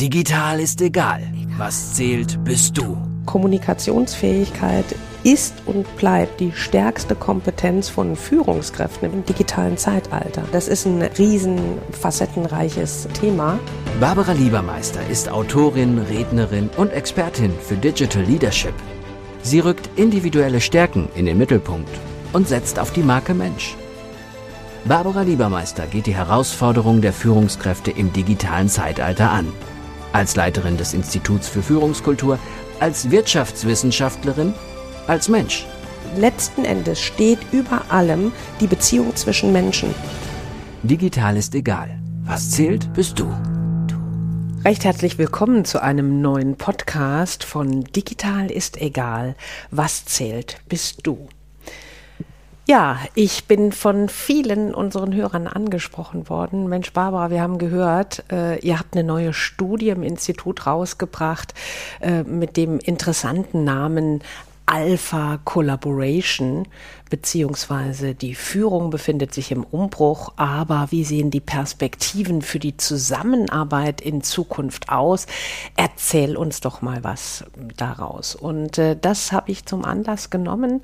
Digital ist egal. Was zählt, bist du. Kommunikationsfähigkeit ist und bleibt die stärkste Kompetenz von Führungskräften im digitalen Zeitalter. Das ist ein riesen facettenreiches Thema. Barbara Liebermeister ist Autorin, Rednerin und Expertin für Digital Leadership. Sie rückt individuelle Stärken in den Mittelpunkt und setzt auf die Marke Mensch. Barbara Liebermeister geht die Herausforderung der Führungskräfte im digitalen Zeitalter an als Leiterin des Instituts für Führungskultur, als Wirtschaftswissenschaftlerin, als Mensch. Letzten Endes steht über allem die Beziehung zwischen Menschen. Digital ist egal. Was zählt, bist du. Recht herzlich willkommen zu einem neuen Podcast von Digital ist egal. Was zählt, bist du. Ja, ich bin von vielen unseren Hörern angesprochen worden. Mensch, Barbara, wir haben gehört, äh, ihr habt eine neue Studie im Institut rausgebracht äh, mit dem interessanten Namen Alpha Collaboration, beziehungsweise die Führung befindet sich im Umbruch, aber wie sehen die Perspektiven für die Zusammenarbeit in Zukunft aus? Erzähl uns doch mal was daraus. Und äh, das habe ich zum Anlass genommen,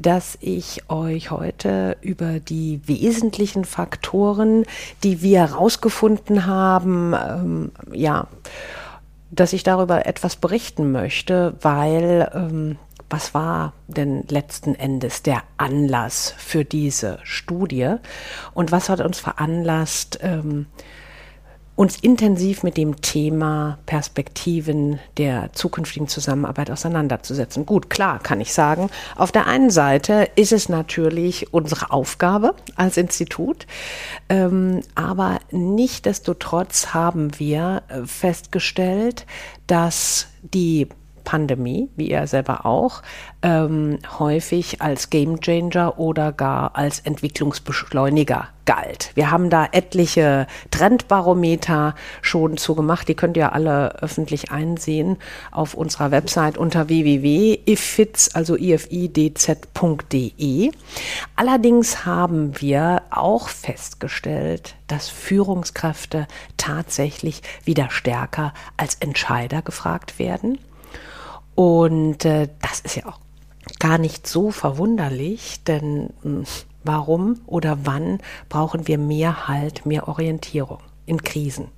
dass ich euch heute über die wesentlichen Faktoren, die wir herausgefunden haben, ähm, ja, dass ich darüber etwas berichten möchte, weil ähm, was war denn letzten Endes der Anlass für diese Studie und was hat uns veranlasst, ähm, uns intensiv mit dem Thema Perspektiven der zukünftigen Zusammenarbeit auseinanderzusetzen. Gut, klar kann ich sagen, auf der einen Seite ist es natürlich unsere Aufgabe als Institut, ähm, aber nichtdestotrotz haben wir äh, festgestellt, dass die Pandemie, wie er selber auch, ähm, häufig als Gamechanger oder gar als Entwicklungsbeschleuniger galt. Wir haben da etliche Trendbarometer schon zu gemacht. Die könnt ihr alle öffentlich einsehen auf unserer Website unter www.ifits, also ifidz.de. Allerdings haben wir auch festgestellt, dass Führungskräfte tatsächlich wieder stärker als Entscheider gefragt werden. Und äh, das ist ja auch gar nicht so verwunderlich, denn mh, hm, warum oder wann brauchen wir mehr Halt, mehr Orientierung in Krisen?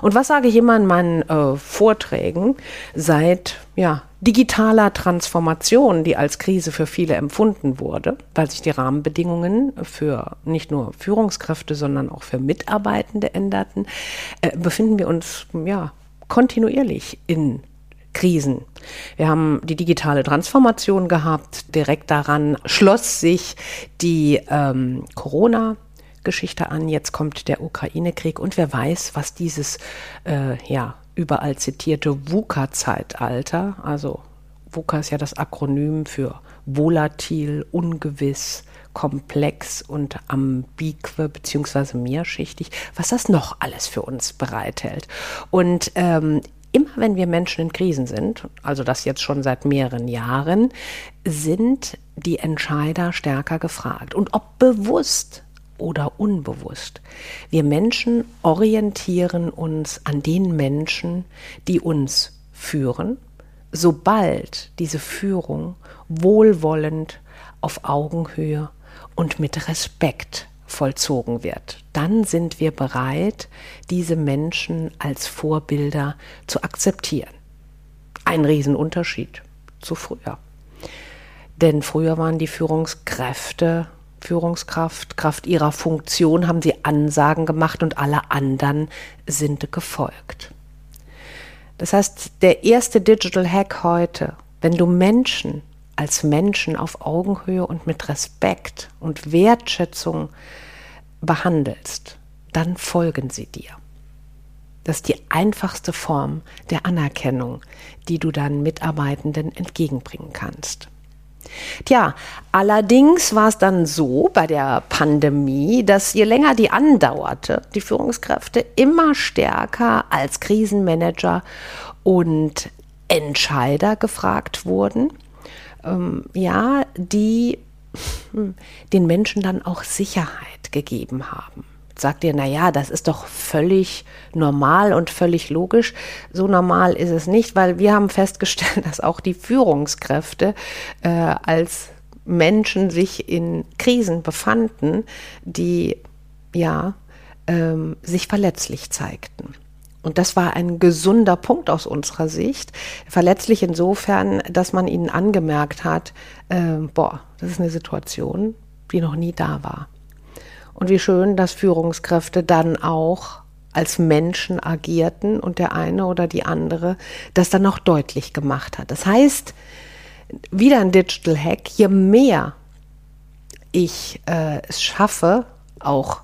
Und was sage ich immer in meinen äh, Vorträgen seit ja, digitaler Transformation, die als Krise für viele empfunden wurde, weil sich die Rahmenbedingungen für nicht nur Führungskräfte, sondern auch für Mitarbeitende änderten, äh, befinden wir uns ja kontinuierlich in Krisen. Wir haben die digitale Transformation gehabt. Direkt daran schloss sich die ähm, Corona. Geschichte an. Jetzt kommt der Ukraine-Krieg und wer weiß, was dieses äh, ja überall zitierte VUCA-Zeitalter, also VUCA ist ja das Akronym für volatil, ungewiss, komplex und ambique beziehungsweise mehrschichtig, was das noch alles für uns bereithält. Und ähm, immer wenn wir Menschen in Krisen sind, also das jetzt schon seit mehreren Jahren, sind die Entscheider stärker gefragt. Und ob bewusst oder unbewusst. Wir Menschen orientieren uns an den Menschen, die uns führen, sobald diese Führung wohlwollend auf Augenhöhe und mit Respekt vollzogen wird. Dann sind wir bereit, diese Menschen als Vorbilder zu akzeptieren. Ein Riesenunterschied zu früher. Denn früher waren die Führungskräfte, Führungskraft, Kraft ihrer Funktion, haben sie Ansagen gemacht und alle anderen sind gefolgt. Das heißt, der erste Digital Hack heute, wenn du Menschen als Menschen auf Augenhöhe und mit Respekt und Wertschätzung behandelst, dann folgen sie dir. Das ist die einfachste Form der Anerkennung, die du deinen Mitarbeitenden entgegenbringen kannst. Tja, allerdings war es dann so bei der Pandemie, dass je länger die andauerte, die Führungskräfte immer stärker als Krisenmanager und Entscheider gefragt wurden ähm, ja, die den Menschen dann auch Sicherheit gegeben haben. sagt ihr, na ja, das ist doch völlig normal und völlig logisch. So normal ist es nicht, weil wir haben festgestellt, dass auch die Führungskräfte äh, als Menschen sich in Krisen befanden, die ja ähm, sich verletzlich zeigten. Und das war ein gesunder Punkt aus unserer Sicht. Verletzlich insofern, dass man ihnen angemerkt hat, äh, boah, das ist eine Situation, die noch nie da war. Und wie schön, dass Führungskräfte dann auch als Menschen agierten und der eine oder die andere das dann auch deutlich gemacht hat. Das heißt, wieder ein Digital Hack, je mehr ich äh, es schaffe, auch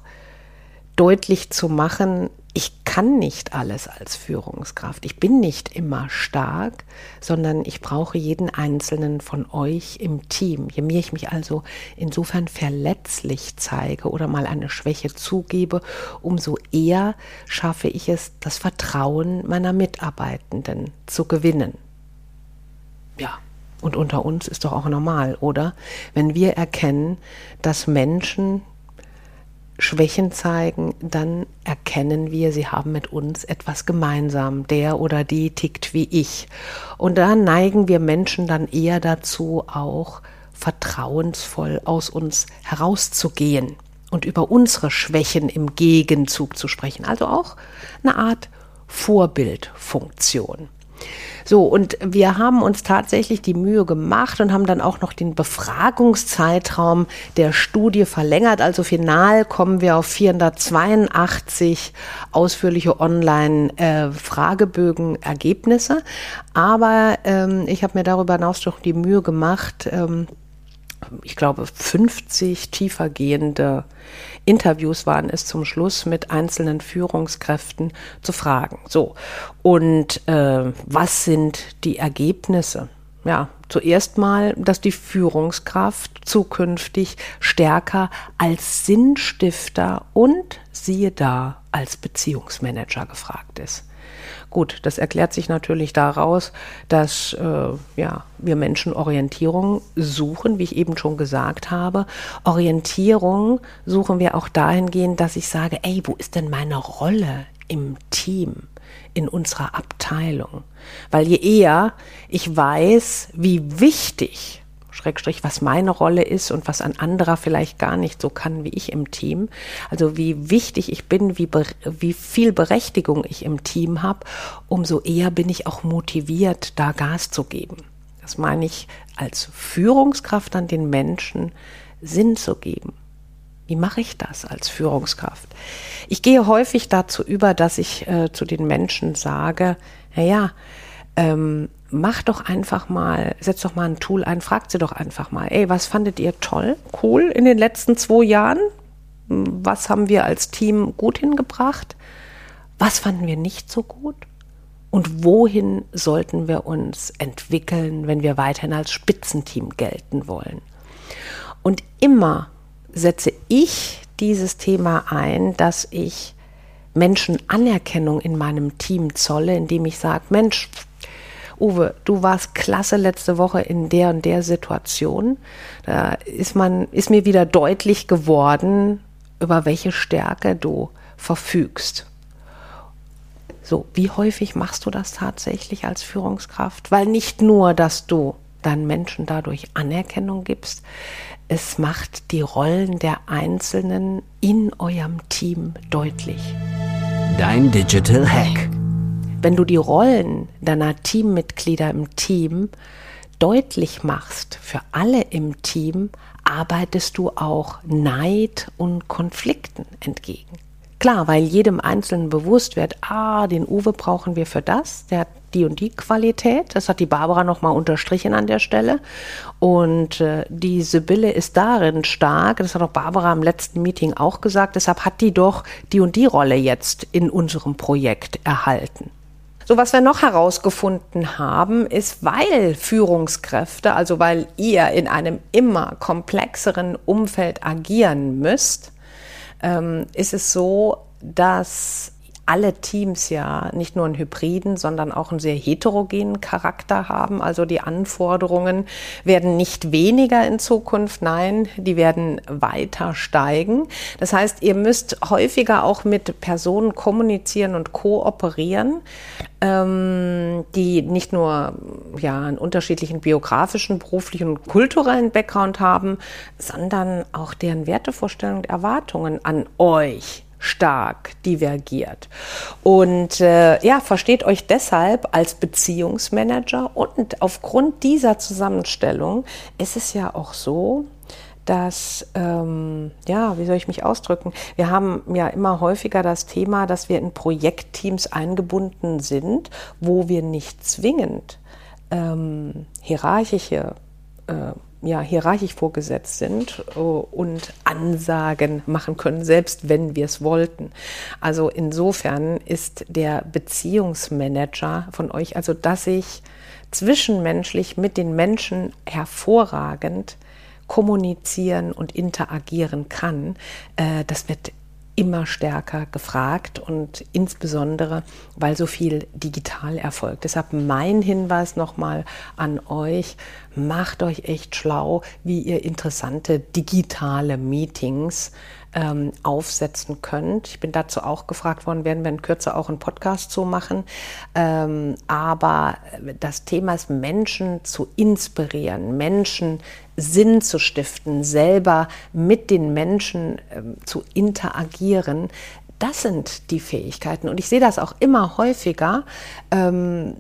deutlich zu machen, ich kann nicht alles als Führungskraft. Ich bin nicht immer stark, sondern ich brauche jeden einzelnen von euch im Team. Je mehr ich mich also insofern verletzlich zeige oder mal eine Schwäche zugebe, umso eher schaffe ich es, das Vertrauen meiner Mitarbeitenden zu gewinnen. Ja. Und unter uns ist doch auch normal, oder? Wenn wir erkennen, dass Menschen Schwächen zeigen, dann erkennen wir, sie haben mit uns etwas gemeinsam. Der oder die tickt wie ich. Und da neigen wir Menschen dann eher dazu, auch vertrauensvoll aus uns herauszugehen und über unsere Schwächen im Gegenzug zu sprechen. Also auch eine Art Vorbildfunktion. So, und wir haben uns tatsächlich die Mühe gemacht und haben dann auch noch den Befragungszeitraum der Studie verlängert. Also final kommen wir auf 482 ausführliche Online-Fragebögen-Ergebnisse. Äh, Aber ähm, ich habe mir darüber hinaus doch die Mühe gemacht, ähm, ich glaube, 50 tiefergehende Interviews waren es zum Schluss mit einzelnen Führungskräften zu fragen. So, und äh, was sind die Ergebnisse? Ja, zuerst mal, dass die Führungskraft zukünftig stärker als Sinnstifter und siehe da als Beziehungsmanager gefragt ist. Gut, das erklärt sich natürlich daraus, dass äh, ja, wir Menschen Orientierung suchen, wie ich eben schon gesagt habe. Orientierung suchen wir auch dahingehend, dass ich sage, ey, wo ist denn meine Rolle im Team? in unserer Abteilung. Weil je eher ich weiß, wie wichtig Schrägstrich, was meine Rolle ist und was ein anderer vielleicht gar nicht so kann wie ich im Team. Also wie wichtig ich bin, wie, wie viel Berechtigung ich im Team habe, umso eher bin ich auch motiviert, da Gas zu geben. Das meine ich als Führungskraft an den Menschen Sinn zu geben. Wie mache ich das als Führungskraft? Ich gehe häufig dazu über, dass ich äh, zu den Menschen sage, naja, ähm, mach doch einfach mal, setz doch mal ein Tool ein, fragt sie doch einfach mal, ey, was fandet ihr toll, cool in den letzten zwei Jahren? Was haben wir als Team gut hingebracht? Was fanden wir nicht so gut? Und wohin sollten wir uns entwickeln, wenn wir weiterhin als Spitzenteam gelten wollen? Und immer setze ich dieses Thema ein, dass ich Menschen Anerkennung in meinem Team zolle, indem ich sage, Mensch, Uwe, du warst klasse letzte Woche in der und der Situation. Da ist man, ist mir wieder deutlich geworden, über welche Stärke du verfügst. So, wie häufig machst du das tatsächlich als Führungskraft? Weil nicht nur, dass du deinen Menschen dadurch Anerkennung gibst, es macht die Rollen der Einzelnen in eurem Team deutlich. Dein Digital Hack wenn du die Rollen deiner Teammitglieder im Team deutlich machst für alle im Team, arbeitest du auch Neid und Konflikten entgegen. Klar, weil jedem Einzelnen bewusst wird, ah, den Uwe brauchen wir für das, der hat die und die Qualität. Das hat die Barbara nochmal unterstrichen an der Stelle. Und äh, die Sibylle ist darin stark, das hat auch Barbara im letzten Meeting auch gesagt, deshalb hat die doch die und die Rolle jetzt in unserem Projekt erhalten. So, was wir noch herausgefunden haben, ist, weil Führungskräfte, also weil ihr in einem immer komplexeren Umfeld agieren müsst, ähm, ist es so, dass alle Teams ja nicht nur einen hybriden, sondern auch einen sehr heterogenen Charakter haben. Also die Anforderungen werden nicht weniger in Zukunft, nein, die werden weiter steigen. Das heißt, ihr müsst häufiger auch mit Personen kommunizieren und kooperieren, ähm, die nicht nur ja, einen unterschiedlichen biografischen, beruflichen und kulturellen Background haben, sondern auch deren Wertevorstellungen und Erwartungen an euch stark divergiert. Und äh, ja, versteht euch deshalb als Beziehungsmanager und aufgrund dieser Zusammenstellung ist es ja auch so, dass, ähm, ja, wie soll ich mich ausdrücken? Wir haben ja immer häufiger das Thema, dass wir in Projektteams eingebunden sind, wo wir nicht zwingend ähm, hierarchische äh, ja, hierarchisch vorgesetzt sind äh, und Ansagen machen können, selbst wenn wir es wollten. Also insofern ist der Beziehungsmanager von euch, also dass ich zwischenmenschlich mit den Menschen hervorragend kommunizieren und interagieren kann, äh, das wird immer stärker gefragt und insbesondere, weil so viel digital erfolgt. Deshalb mein Hinweis nochmal an euch, macht euch echt schlau, wie ihr interessante digitale Meetings ähm, aufsetzen könnt. Ich bin dazu auch gefragt worden, werden wir in Kürze auch einen Podcast zu machen. Ähm, aber das Thema ist, Menschen zu inspirieren, Menschen Sinn zu stiften, selber mit den Menschen ähm, zu interagieren, das sind die Fähigkeiten. Und ich sehe das auch immer häufiger ähm,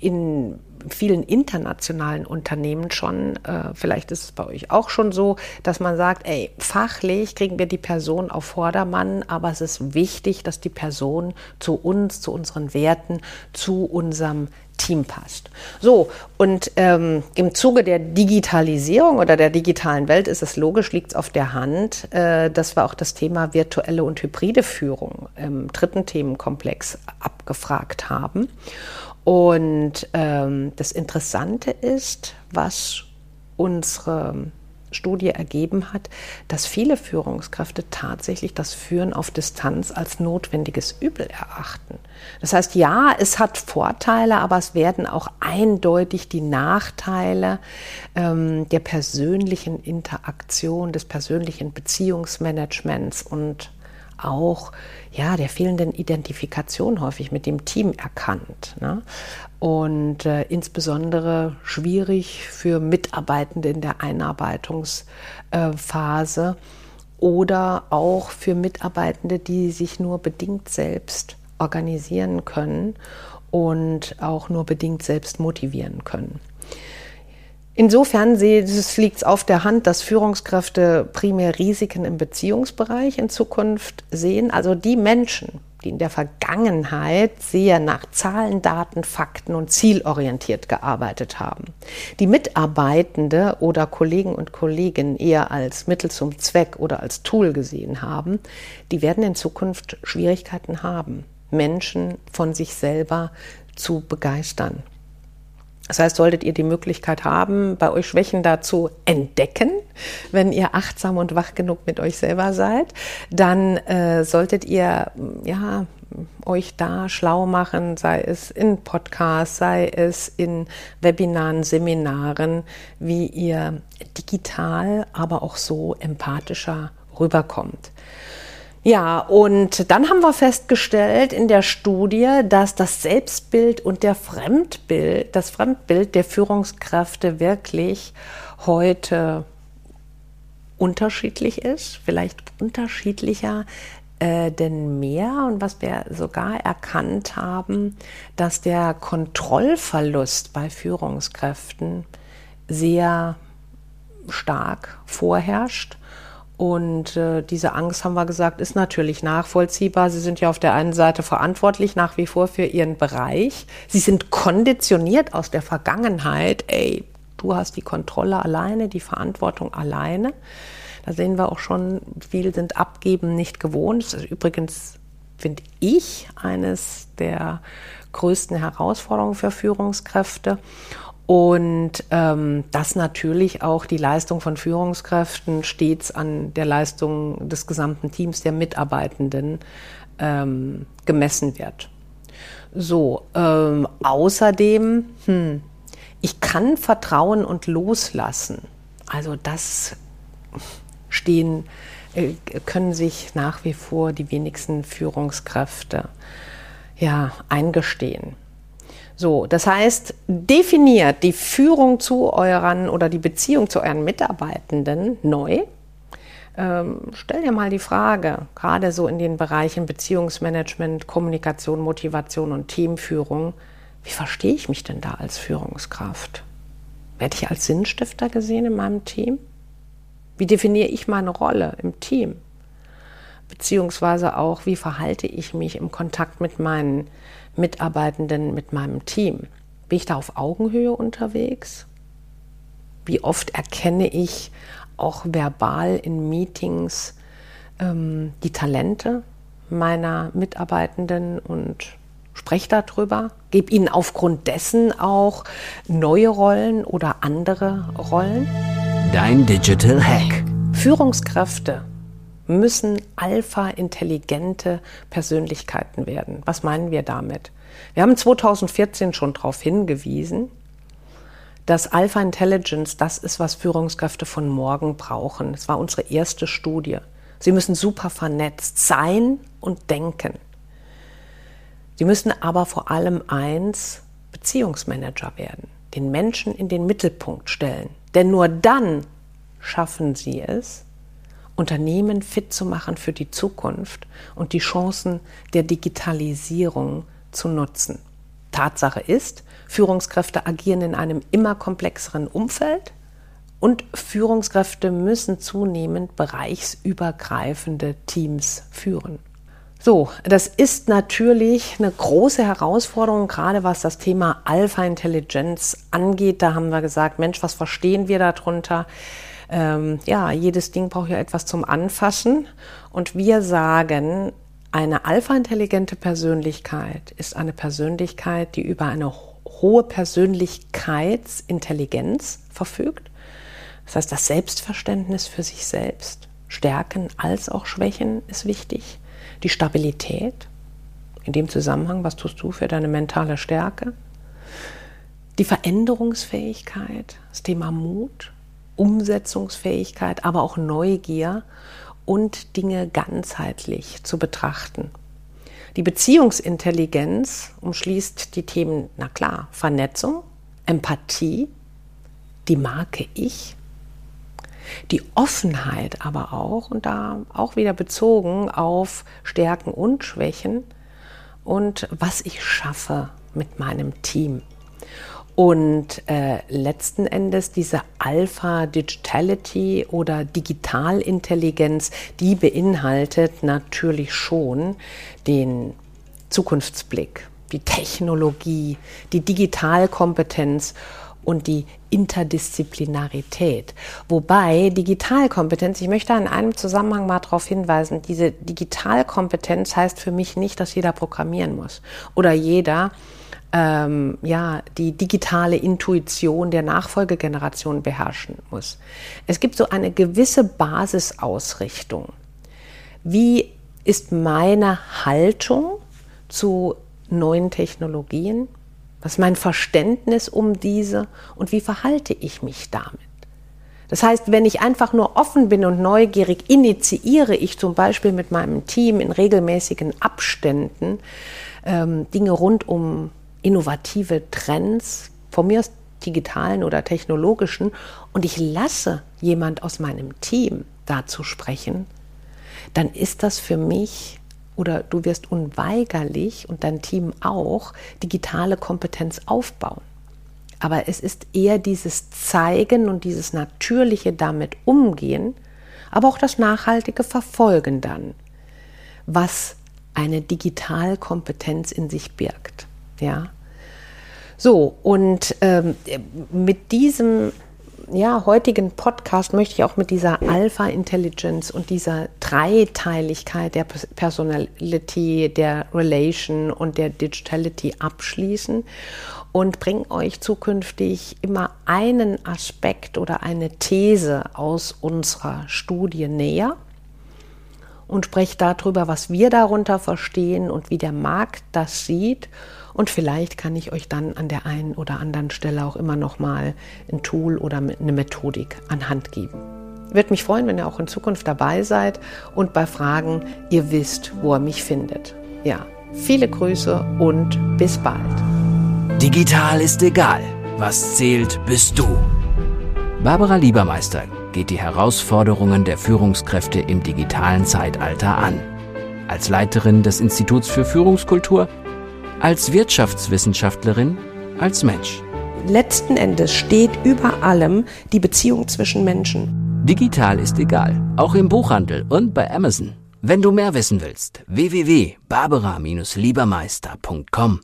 in vielen internationalen Unternehmen schon, äh, vielleicht ist es bei euch auch schon so, dass man sagt, ey, fachlich kriegen wir die Person auf Vordermann, aber es ist wichtig, dass die Person zu uns, zu unseren Werten, zu unserem Team passt. So, und ähm, im Zuge der Digitalisierung oder der digitalen Welt ist es logisch, liegt es auf der Hand, äh, dass wir auch das Thema virtuelle und hybride Führung im dritten Themenkomplex abgefragt haben. Und ähm, das Interessante ist, was unsere Studie ergeben hat, dass viele Führungskräfte tatsächlich das Führen auf Distanz als notwendiges Übel erachten. Das heißt, ja, es hat Vorteile, aber es werden auch eindeutig die Nachteile ähm, der persönlichen Interaktion, des persönlichen Beziehungsmanagements und auch ja, der fehlenden Identifikation häufig mit dem Team erkannt. Ne? Und äh, insbesondere schwierig für Mitarbeitende in der Einarbeitungsphase oder auch für Mitarbeitende, die sich nur bedingt selbst organisieren können und auch nur bedingt selbst motivieren können. Insofern liegt es auf der Hand, dass Führungskräfte primär Risiken im Beziehungsbereich in Zukunft sehen. Also die Menschen, die in der Vergangenheit sehr nach Zahlen, Daten, Fakten und zielorientiert gearbeitet haben, die Mitarbeitende oder Kollegen und Kolleginnen eher als Mittel zum Zweck oder als Tool gesehen haben, die werden in Zukunft Schwierigkeiten haben, Menschen von sich selber zu begeistern. Das heißt, solltet ihr die Möglichkeit haben, bei euch Schwächen da zu entdecken, wenn ihr achtsam und wach genug mit euch selber seid, dann äh, solltet ihr ja euch da schlau machen, sei es in Podcasts, sei es in Webinaren, Seminaren, wie ihr digital, aber auch so empathischer rüberkommt. Ja, und dann haben wir festgestellt in der Studie, dass das Selbstbild und der Fremdbild, das Fremdbild der Führungskräfte wirklich heute unterschiedlich ist, vielleicht unterschiedlicher äh, denn mehr. Und was wir sogar erkannt haben, dass der Kontrollverlust bei Führungskräften sehr stark vorherrscht und äh, diese Angst, haben wir gesagt, ist natürlich nachvollziehbar. Sie sind ja auf der einen Seite verantwortlich nach wie vor für ihren Bereich. Sie sind konditioniert aus der Vergangenheit. Ey, du hast die Kontrolle alleine, die Verantwortung alleine. Da sehen wir auch schon, viele sind abgeben nicht gewohnt. Das ist übrigens, finde ich, eines der größten Herausforderungen für Führungskräfte. Und ähm, dass natürlich auch die Leistung von Führungskräften stets an der Leistung des gesamten Teams der Mitarbeitenden ähm, gemessen wird. So, ähm, außerdem, hm, ich kann vertrauen und loslassen. Also das stehen, äh, können sich nach wie vor die wenigsten Führungskräfte ja, eingestehen. So, das heißt, definiert die Führung zu euren oder die Beziehung zu euren Mitarbeitenden neu. Ähm, stell dir mal die Frage, gerade so in den Bereichen Beziehungsmanagement, Kommunikation, Motivation und Teamführung, wie verstehe ich mich denn da als Führungskraft? Werde ich als Sinnstifter gesehen in meinem Team? Wie definiere ich meine Rolle im Team? Beziehungsweise auch, wie verhalte ich mich im Kontakt mit meinen Mitarbeitenden, mit meinem Team? Bin ich da auf Augenhöhe unterwegs? Wie oft erkenne ich auch verbal in Meetings ähm, die Talente meiner Mitarbeitenden und spreche darüber, gebe ihnen aufgrund dessen auch neue Rollen oder andere Rollen. Dein Digital Hack. Führungskräfte müssen alpha-intelligente Persönlichkeiten werden. Was meinen wir damit? Wir haben 2014 schon darauf hingewiesen, dass Alpha Intelligence das ist, was Führungskräfte von morgen brauchen. Es war unsere erste Studie. Sie müssen super vernetzt sein und denken. Sie müssen aber vor allem eins, Beziehungsmanager werden, den Menschen in den Mittelpunkt stellen. Denn nur dann schaffen sie es, Unternehmen fit zu machen für die Zukunft und die Chancen der Digitalisierung zu nutzen. Tatsache ist, Führungskräfte agieren in einem immer komplexeren Umfeld und Führungskräfte müssen zunehmend bereichsübergreifende Teams führen. So, das ist natürlich eine große Herausforderung, gerade was das Thema Alpha-Intelligenz angeht. Da haben wir gesagt, Mensch, was verstehen wir darunter? Ähm, ja, jedes Ding braucht ja etwas zum Anfassen. Und wir sagen, eine alpha-intelligente Persönlichkeit ist eine Persönlichkeit, die über eine hohe Persönlichkeitsintelligenz verfügt. Das heißt, das Selbstverständnis für sich selbst, Stärken als auch Schwächen ist wichtig. Die Stabilität, in dem Zusammenhang, was tust du für deine mentale Stärke, die Veränderungsfähigkeit, das Thema Mut, Umsetzungsfähigkeit, aber auch Neugier und Dinge ganzheitlich zu betrachten. Die Beziehungsintelligenz umschließt die Themen, na klar, Vernetzung, Empathie, die Marke Ich, die Offenheit aber auch, und da auch wieder bezogen auf Stärken und Schwächen und was ich schaffe mit meinem Team. Und äh, letzten Endes diese Alpha Digitality oder Digitalintelligenz, die beinhaltet natürlich schon den Zukunftsblick, die Technologie, die Digitalkompetenz und die Interdisziplinarität. Wobei Digitalkompetenz, ich möchte in einem Zusammenhang mal darauf hinweisen, diese Digitalkompetenz heißt für mich nicht, dass jeder programmieren muss oder jeder ähm, ja, die digitale Intuition der Nachfolgegeneration beherrschen muss. Es gibt so eine gewisse Basisausrichtung. Wie ist meine Haltung zu neuen Technologien? Was ist mein Verständnis um diese und wie verhalte ich mich damit? Das heißt, wenn ich einfach nur offen bin und neugierig, initiiere ich zum Beispiel mit meinem Team in regelmäßigen Abständen ähm, Dinge rund um innovative Trends, von mir aus digitalen oder technologischen, und ich lasse jemand aus meinem Team dazu sprechen, dann ist das für mich oder du wirst unweigerlich und dein Team auch digitale Kompetenz aufbauen. Aber es ist eher dieses Zeigen und dieses natürliche damit umgehen, aber auch das nachhaltige Verfolgen dann, was eine Digitalkompetenz in sich birgt. Ja. So, und ähm, mit diesem ja, heutigen Podcast möchte ich auch mit dieser Alpha Intelligence und dieser Dreiteiligkeit der Personality, der Relation und der Digitality abschließen und bringe euch zukünftig immer einen Aspekt oder eine These aus unserer Studie näher. und spreche darüber, was wir darunter verstehen und wie der Markt das sieht. Und vielleicht kann ich euch dann an der einen oder anderen Stelle auch immer noch mal ein Tool oder eine Methodik an Hand geben. Würde mich freuen, wenn ihr auch in Zukunft dabei seid und bei Fragen ihr wisst, wo ihr mich findet. Ja, viele Grüße und bis bald. Digital ist egal. Was zählt, bist du. Barbara Liebermeister geht die Herausforderungen der Führungskräfte im digitalen Zeitalter an. Als Leiterin des Instituts für Führungskultur, als Wirtschaftswissenschaftlerin, als Mensch. Letzten Endes steht über allem die Beziehung zwischen Menschen. Digital ist egal, auch im Buchhandel und bei Amazon. Wenn du mehr wissen willst, www.barbara-liebermeister.com